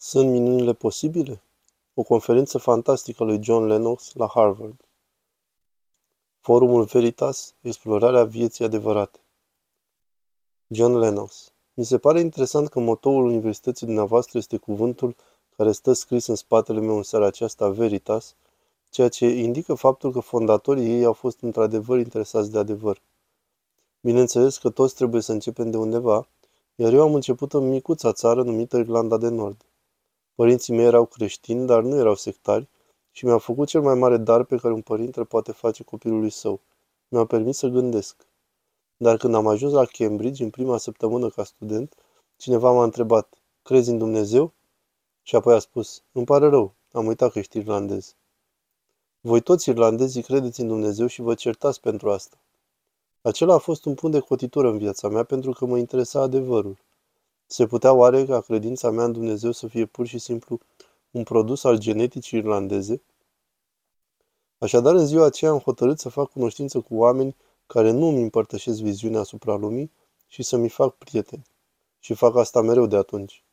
Sunt minunile posibile? O conferință fantastică lui John Lennox la Harvard. Forumul Veritas, explorarea vieții adevărate. John Lennox. Mi se pare interesant că motoul universității dumneavoastră este cuvântul care stă scris în spatele meu în seara aceasta, Veritas, ceea ce indică faptul că fondatorii ei au fost într-adevăr interesați de adevăr. Bineînțeles că toți trebuie să începem de undeva, iar eu am început în micuța țară numită Irlanda de Nord. Părinții mei erau creștini, dar nu erau sectari și mi-au făcut cel mai mare dar pe care un părinte poate face copilului său. Mi-au permis să gândesc. Dar când am ajuns la Cambridge, în prima săptămână ca student, cineva m-a întrebat, crezi în Dumnezeu? Și apoi a spus, îmi pare rău, am uitat că ești irlandez. Voi toți irlandezii credeți în Dumnezeu și vă certați pentru asta. Acela a fost un punct de cotitură în viața mea pentru că mă interesa adevărul. Se putea oare ca credința mea în Dumnezeu să fie pur și simplu un produs al geneticii irlandeze? Așadar, în ziua aceea am hotărât să fac cunoștință cu oameni care nu îmi împărtășesc viziunea asupra lumii și să mi fac prieteni. Și fac asta mereu de atunci.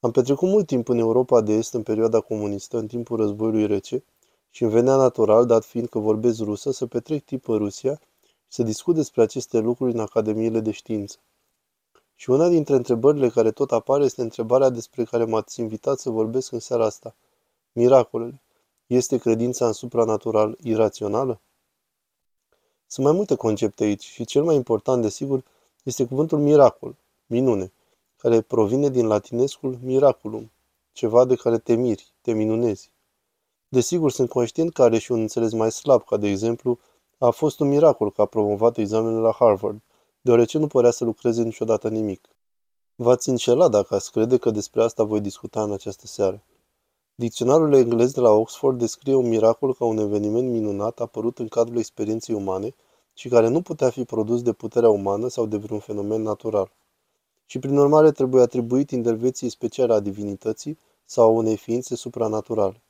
Am petrecut mult timp în Europa de Est în perioada comunistă, în timpul războiului rece, și îmi venea natural, dat fiind că vorbesc rusă, să petrec timp în Rusia și să discut despre aceste lucruri în academiile de știință. Și una dintre întrebările care tot apare este întrebarea despre care m-ați invitat să vorbesc în seara asta. Miracolele. Este credința în supranatural irațională? Sunt mai multe concepte aici și cel mai important, desigur, este cuvântul miracol, minune, care provine din latinescul miraculum, ceva de care te miri, te minunezi. Desigur, sunt conștient că are și un înțeles mai slab, ca de exemplu, a fost un miracol că a promovat examenul la Harvard, deoarece nu părea să lucreze niciodată nimic. V-ați înșelat dacă ați crede că despre asta voi discuta în această seară. Dicționarul englez de la Oxford descrie un miracol ca un eveniment minunat apărut în cadrul experienței umane și care nu putea fi produs de puterea umană sau de vreun fenomen natural. Și prin urmare trebuie atribuit intervenției speciale a divinității sau a unei ființe supranaturale.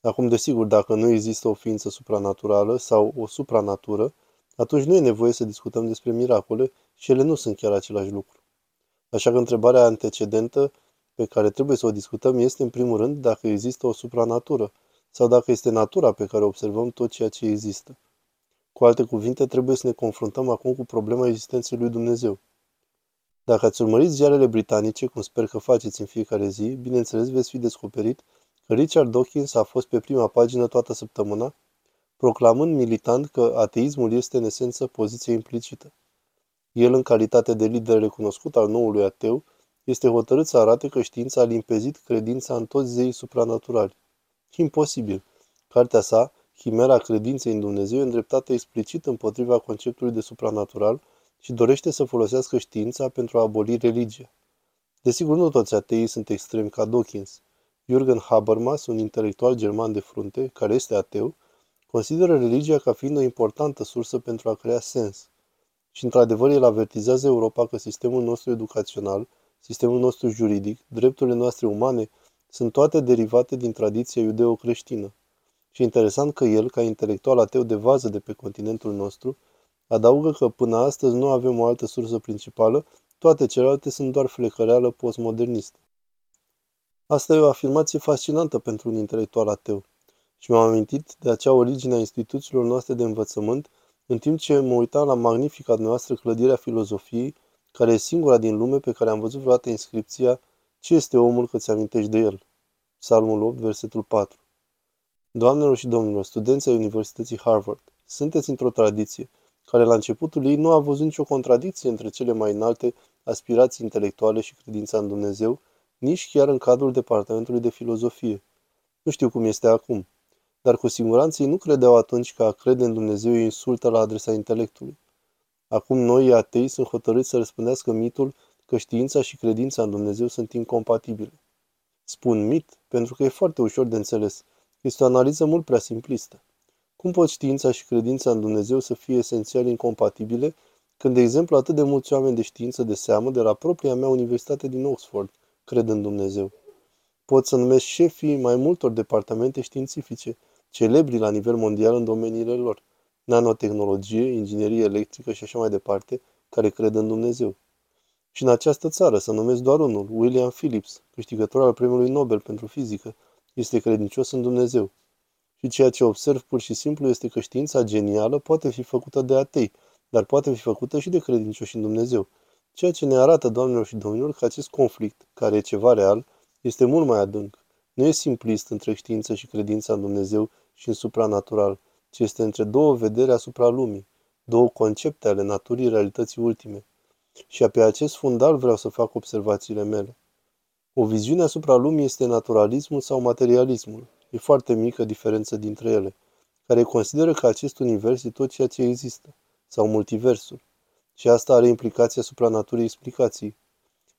Acum, desigur, dacă nu există o ființă supranaturală sau o supranatură, atunci nu e nevoie să discutăm despre miracole și ele nu sunt chiar același lucru. Așa că întrebarea antecedentă pe care trebuie să o discutăm este, în primul rând, dacă există o supranatură sau dacă este natura pe care observăm tot ceea ce există. Cu alte cuvinte, trebuie să ne confruntăm acum cu problema existenței lui Dumnezeu. Dacă ați urmărit ziarele britanice, cum sper că faceți în fiecare zi, bineînțeles veți fi descoperit că Richard Dawkins a fost pe prima pagină toată săptămâna proclamând militant că ateismul este în esență poziție implicită. El, în calitate de lider recunoscut al noului ateu, este hotărât să arate că știința a limpezit credința în toți zeii supranaturali. Imposibil. Cartea sa, Chimera credinței în Dumnezeu, e îndreptată explicit împotriva conceptului de supranatural și dorește să folosească știința pentru a aboli religia. Desigur, nu toți ateii sunt extremi ca Dawkins. Jürgen Habermas, un intelectual german de frunte, care este ateu, Consideră religia ca fiind o importantă sursă pentru a crea sens. Și într-adevăr el avertizează Europa că sistemul nostru educațional, sistemul nostru juridic, drepturile noastre umane, sunt toate derivate din tradiția iudeo-creștină. Și interesant că el, ca intelectual ateu de vază de pe continentul nostru, adaugă că până astăzi nu avem o altă sursă principală, toate celelalte sunt doar flecăreală postmodernistă. Asta e o afirmație fascinantă pentru un intelectual ateu și mi-am amintit de acea origine a instituțiilor noastre de învățământ, în timp ce mă uitam la magnifica noastră clădire a filozofiei, care e singura din lume pe care am văzut vreodată inscripția Ce este omul că ți amintești de el? Psalmul 8, versetul 4. Doamnelor și domnilor, studenții ai Universității Harvard, sunteți într-o tradiție care la începutul ei nu a văzut nicio contradicție între cele mai înalte aspirații intelectuale și credința în Dumnezeu, nici chiar în cadrul departamentului de filozofie. Nu știu cum este acum dar cu siguranță ei nu credeau atunci că a crede în Dumnezeu e insultă la adresa intelectului. Acum noi, atei, sunt hotărâți să răspândească mitul că știința și credința în Dumnezeu sunt incompatibile. Spun mit pentru că e foarte ușor de înțeles. Este o analiză mult prea simplistă. Cum pot știința și credința în Dumnezeu să fie esențial incompatibile, când, de exemplu, atât de mulți oameni de știință de seamă de la propria mea universitate din Oxford cred în Dumnezeu? Pot să numesc șefii mai multor departamente științifice, celebri la nivel mondial în domeniile lor, nanotehnologie, inginerie electrică și așa mai departe, care cred în Dumnezeu. Și în această țară, să numesc doar unul, William Phillips, câștigător al premiului Nobel pentru fizică, este credincios în Dumnezeu. Și ceea ce observ pur și simplu este că știința genială poate fi făcută de atei, dar poate fi făcută și de credincioși în Dumnezeu. Ceea ce ne arată, doamnelor și domnilor, că acest conflict, care e ceva real, este mult mai adânc. Nu e simplist între știință și credința în Dumnezeu și în supranatural, ci este între două vedere asupra lumii, două concepte ale naturii realității ultime. Și pe acest fundal vreau să fac observațiile mele. O viziune asupra lumii este naturalismul sau materialismul. E foarte mică diferență dintre ele, care consideră că acest univers e tot ceea ce există, sau multiversul. Și asta are implicații asupra naturii explicației.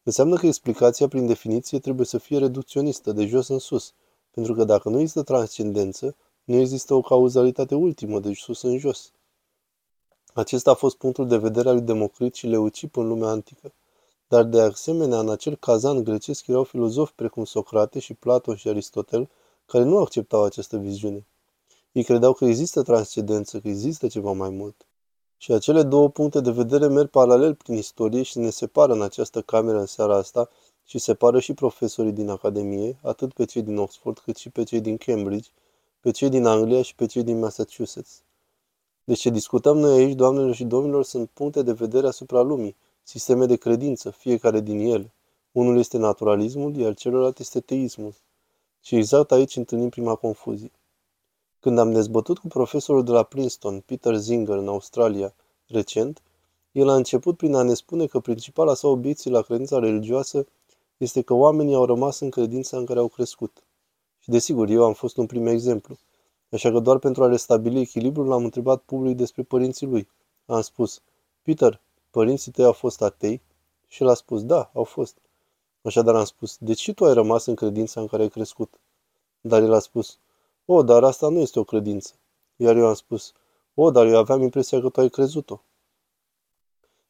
Înseamnă că explicația, prin definiție, trebuie să fie reducționistă, de jos în sus, pentru că dacă nu există transcendență, nu există o cauzalitate ultimă, de sus în jos. Acesta a fost punctul de vedere al lui Democrit și Leucip în lumea antică. Dar de asemenea, în acel cazan grecesc erau filozofi precum Socrate și Platon și Aristotel, care nu acceptau această viziune. Ei credeau că există transcendență, că există ceva mai mult. Și acele două puncte de vedere merg paralel prin istorie și ne separă în această cameră în seara asta și separă și profesorii din Academie, atât pe cei din Oxford cât și pe cei din Cambridge, pe cei din Anglia și pe cei din Massachusetts. Deci ce discutăm noi aici, doamnelor și domnilor, sunt puncte de vedere asupra lumii, sisteme de credință, fiecare din ele. Unul este naturalismul, iar celălalt este teismul. Și exact aici întâlnim prima confuzie. Când am dezbătut cu profesorul de la Princeton, Peter Zinger, în Australia, recent, el a început prin a ne spune că principala sa obiecție la credința religioasă este că oamenii au rămas în credința în care au crescut. Și desigur, eu am fost un prim exemplu. Așa că doar pentru a restabili echilibrul l-am întrebat public despre părinții lui. Am spus, Peter, părinții tăi au fost atei? Și el a spus, da, au fost. Așadar am spus, de ce tu ai rămas în credința în care ai crescut? Dar el a spus, o, dar asta nu este o credință. Iar eu am spus, o, dar eu aveam impresia că tu ai crezut-o.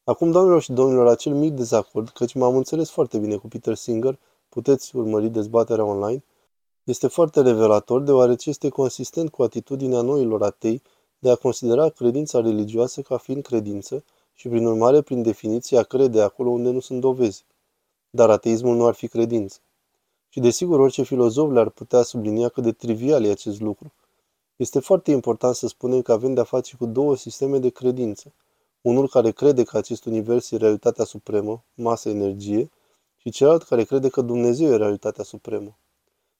Acum, doamnelor și domnilor, acel mic dezacord, căci m-am înțeles foarte bine cu Peter Singer, puteți urmări dezbaterea online, este foarte revelator deoarece este consistent cu atitudinea noilor atei de a considera credința religioasă ca fiind credință și, prin urmare, prin definiție, a crede acolo unde nu sunt dovezi. Dar ateismul nu ar fi credință. Și desigur, orice filozof le-ar putea sublinia cât de trivial e acest lucru. Este foarte important să spunem că avem de-a face cu două sisteme de credință. Unul care crede că acest univers e realitatea supremă, masă-energie, și celălalt care crede că Dumnezeu e realitatea supremă.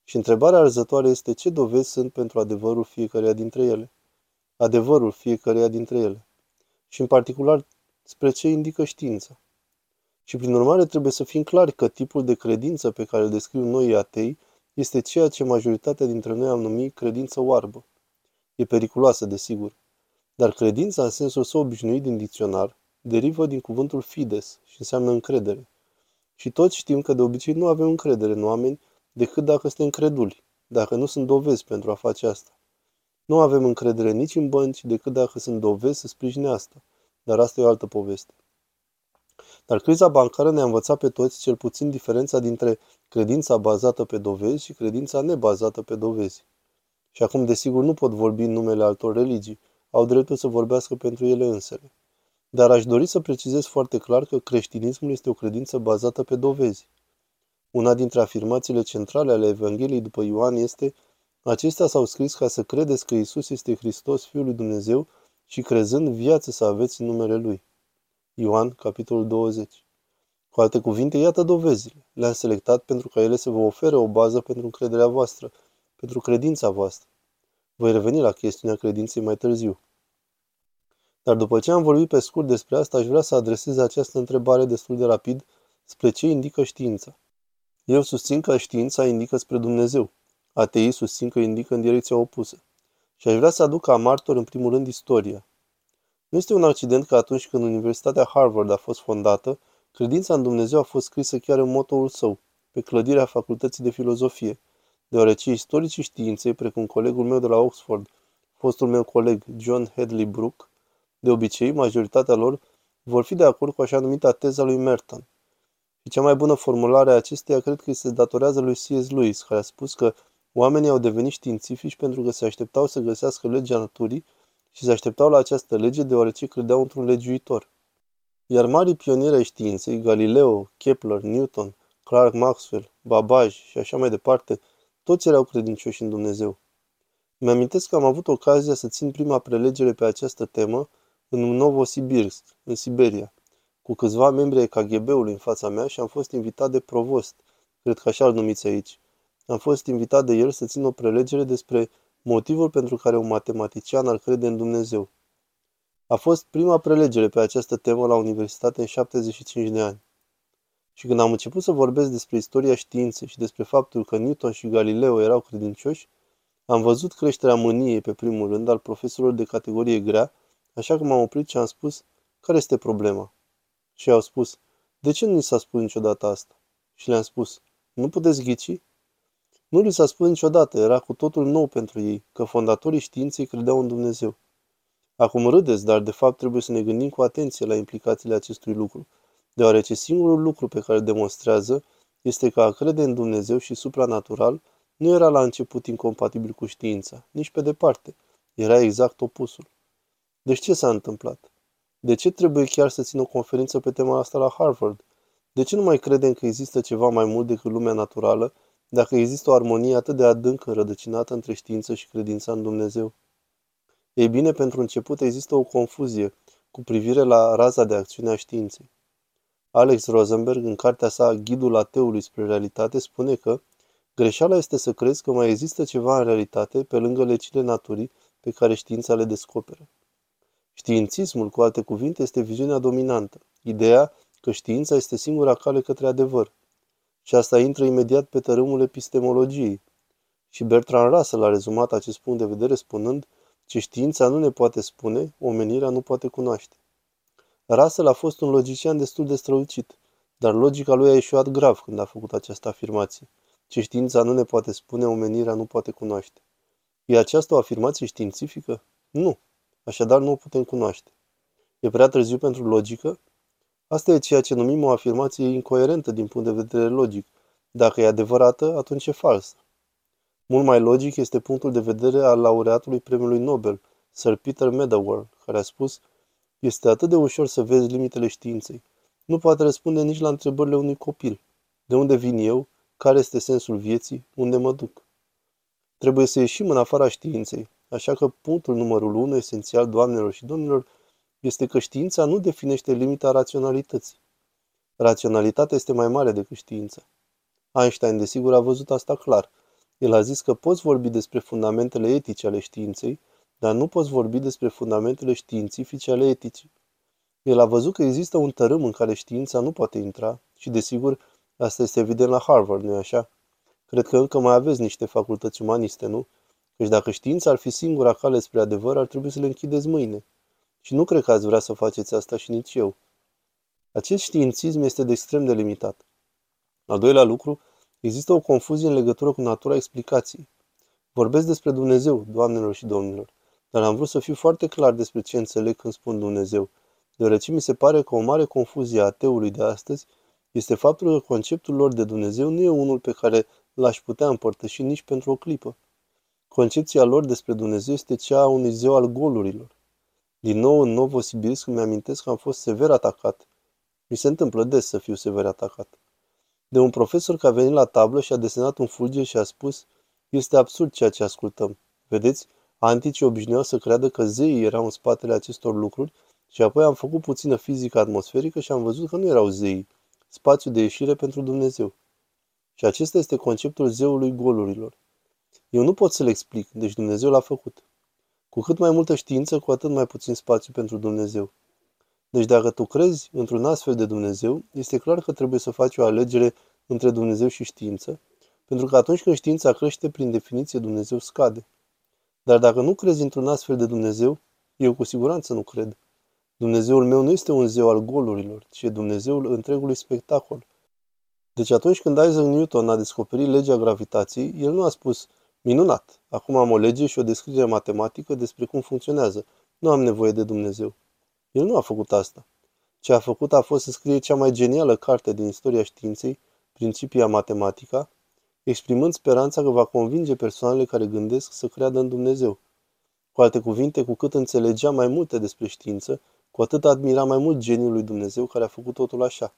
Și întrebarea arzătoare este ce dovezi sunt pentru adevărul fiecăreia dintre ele. Adevărul fiecăreia dintre ele. Și în particular spre ce indică știința. Și prin urmare trebuie să fim clari că tipul de credință pe care îl descriu noi atei este ceea ce majoritatea dintre noi am numit credință oarbă. E periculoasă, desigur. Dar credința, în sensul său obișnuit din dicționar, derivă din cuvântul fides și înseamnă încredere. Și toți știm că de obicei nu avem încredere în oameni decât dacă suntem creduli, dacă nu sunt dovezi pentru a face asta. Nu avem încredere nici în bănci decât dacă sunt dovezi să sprijine asta, dar asta e o altă poveste. Dar criza bancară ne-a învățat pe toți cel puțin diferența dintre credința bazată pe dovezi și credința nebazată pe dovezi. Și acum, desigur, nu pot vorbi în numele altor religii, au dreptul să vorbească pentru ele însele. Dar aș dori să precizez foarte clar că creștinismul este o credință bazată pe dovezi. Una dintre afirmațiile centrale ale Evangheliei după Ioan este Acestea s-au scris ca să credeți că Isus este Hristos, Fiul lui Dumnezeu, și crezând viață să aveți în numele Lui. Ioan, capitolul 20. Cu alte cuvinte, iată dovezile. Le-am selectat pentru ca ele să vă ofere o bază pentru încrederea voastră, pentru credința voastră. Voi reveni la chestiunea credinței mai târziu. Dar după ce am vorbit pe scurt despre asta, aș vrea să adresez această întrebare destul de rapid spre ce indică știința. Eu susțin că știința indică spre Dumnezeu. Ateii susțin că indică în direcția opusă. Și aș vrea să aduc ca martor în primul rând istoria. Nu este un accident că atunci când Universitatea Harvard a fost fondată, credința în Dumnezeu a fost scrisă chiar în motoul său, pe clădirea facultății de filozofie, deoarece istoricii științei, precum colegul meu de la Oxford, fostul meu coleg John Hedley Brook, de obicei, majoritatea lor vor fi de acord cu așa numita teza lui Merton. Și cea mai bună formulare a acesteia cred că se datorează lui C.S. Lewis, care a spus că oamenii au devenit științifici pentru că se așteptau să găsească legea naturii și se așteptau la această lege deoarece credeau într-un legiuitor. Iar marii pionieri ai științei, Galileo, Kepler, Newton, Clark Maxwell, Babbage și așa mai departe, toți erau credincioși în Dumnezeu. Mi-amintesc că am avut ocazia să țin prima prelegere pe această temă în Novosibirsk, în Siberia, cu câțiva membri ai KGB-ului în fața mea și am fost invitat de provost, cred că așa îl numiți aici. Am fost invitat de el să țin o prelegere despre motivul pentru care un matematician ar crede în Dumnezeu. A fost prima prelegere pe această temă la universitate în 75 de ani. Și când am început să vorbesc despre istoria științei și despre faptul că Newton și Galileo erau credincioși, am văzut creșterea mâniei pe primul rând al profesorilor de categorie grea, așa că m-am oprit și am spus, care este problema? Și au spus, de ce nu ni s-a spus niciodată asta? Și le-am spus, nu puteți ghici? Nu li s-a spus niciodată, era cu totul nou pentru ei, că fondatorii științei credeau în Dumnezeu. Acum râdeți, dar de fapt trebuie să ne gândim cu atenție la implicațiile acestui lucru, deoarece singurul lucru pe care demonstrează este că a crede în Dumnezeu și supranatural nu era la început incompatibil cu știința, nici pe departe. Era exact opusul. Deci ce s-a întâmplat? De ce trebuie chiar să țin o conferință pe tema asta la Harvard? De ce nu mai credem că există ceva mai mult decât lumea naturală, dacă există o armonie atât de adâncă rădăcinată între știință și credința în Dumnezeu? Ei bine, pentru început există o confuzie cu privire la raza de acțiune a științei. Alex Rosenberg, în cartea sa Ghidul ateului spre realitate, spune că greșeala este să crezi că mai există ceva în realitate pe lângă lecile naturii pe care știința le descoperă. Științismul, cu alte cuvinte, este viziunea dominantă, ideea că știința este singura cale către adevăr. Și asta intră imediat pe tărâmul epistemologiei. Și Bertrand Russell a rezumat acest punct de vedere spunând ce știința nu ne poate spune, omenirea nu poate cunoaște. Russell a fost un logician destul de strălucit, dar logica lui a ieșuat grav când a făcut această afirmație. Ce știința nu ne poate spune, omenirea nu poate cunoaște. E aceasta o afirmație științifică? Nu. Așadar nu o putem cunoaște. E prea târziu pentru logică? Asta e ceea ce numim o afirmație incoerentă din punct de vedere logic. Dacă e adevărată, atunci e falsă. Mult mai logic este punctul de vedere al laureatului premiului Nobel, Sir Peter Medawar, care a spus Este atât de ușor să vezi limitele științei. Nu poate răspunde nici la întrebările unui copil. De unde vin eu? Care este sensul vieții? Unde mă duc? Trebuie să ieșim în afara științei, așa că punctul numărul unu esențial, doamnelor și domnilor, este că știința nu definește limita raționalității. Raționalitatea este mai mare decât știința. Einstein, desigur, a văzut asta clar – el a zis că poți vorbi despre fundamentele etice ale științei, dar nu poți vorbi despre fundamentele științifice ale eticii. El a văzut că există un tărâm în care știința nu poate intra și, desigur, asta este evident la Harvard, nu-i așa? Cred că încă mai aveți niște facultăți umaniste, nu? Căci dacă știința ar fi singura cale spre adevăr, ar trebui să le închideți mâine. Și nu cred că ați vrea să faceți asta și nici eu. Acest științism este de extrem de limitat. Al doilea lucru Există o confuzie în legătură cu natura explicației. Vorbesc despre Dumnezeu, doamnelor și domnilor, dar am vrut să fiu foarte clar despre ce înțeleg când spun Dumnezeu, deoarece mi se pare că o mare confuzie a ateului de astăzi este faptul că conceptul lor de Dumnezeu nu e unul pe care l-aș putea împărtăși nici pentru o clipă. Concepția lor despre Dumnezeu este cea a unui zeu al golurilor. Din nou, în Novosibirsk îmi amintesc că am fost sever atacat. Mi se întâmplă des să fiu sever atacat de un profesor care a venit la tablă și a desenat un fulger și a spus Este absurd ceea ce ascultăm. Vedeți, anticii obișnuiau să creadă că zeii erau în spatele acestor lucruri și apoi am făcut puțină fizică atmosferică și am văzut că nu erau zeii, spațiu de ieșire pentru Dumnezeu. Și acesta este conceptul zeului golurilor. Eu nu pot să-l explic, deci Dumnezeu l-a făcut. Cu cât mai multă știință, cu atât mai puțin spațiu pentru Dumnezeu. Deci dacă tu crezi într-un astfel de Dumnezeu, este clar că trebuie să faci o alegere între Dumnezeu și știință, pentru că atunci când știința crește, prin definiție Dumnezeu scade. Dar dacă nu crezi într-un astfel de Dumnezeu, eu cu siguranță nu cred. Dumnezeul meu nu este un zeu al golurilor, ci e Dumnezeul întregului spectacol. Deci atunci când Isaac Newton a descoperit legea gravitației, el nu a spus, minunat, acum am o lege și o descriere matematică despre cum funcționează, nu am nevoie de Dumnezeu. El nu a făcut asta. Ce a făcut a fost să scrie cea mai genială carte din istoria științei, Principia Matematica, exprimând speranța că va convinge persoanele care gândesc să creadă în Dumnezeu. Cu alte cuvinte, cu cât înțelegea mai multe despre știință, Cu atât admira mai mult geniul lui Dumnezeu care a făcut totul așa.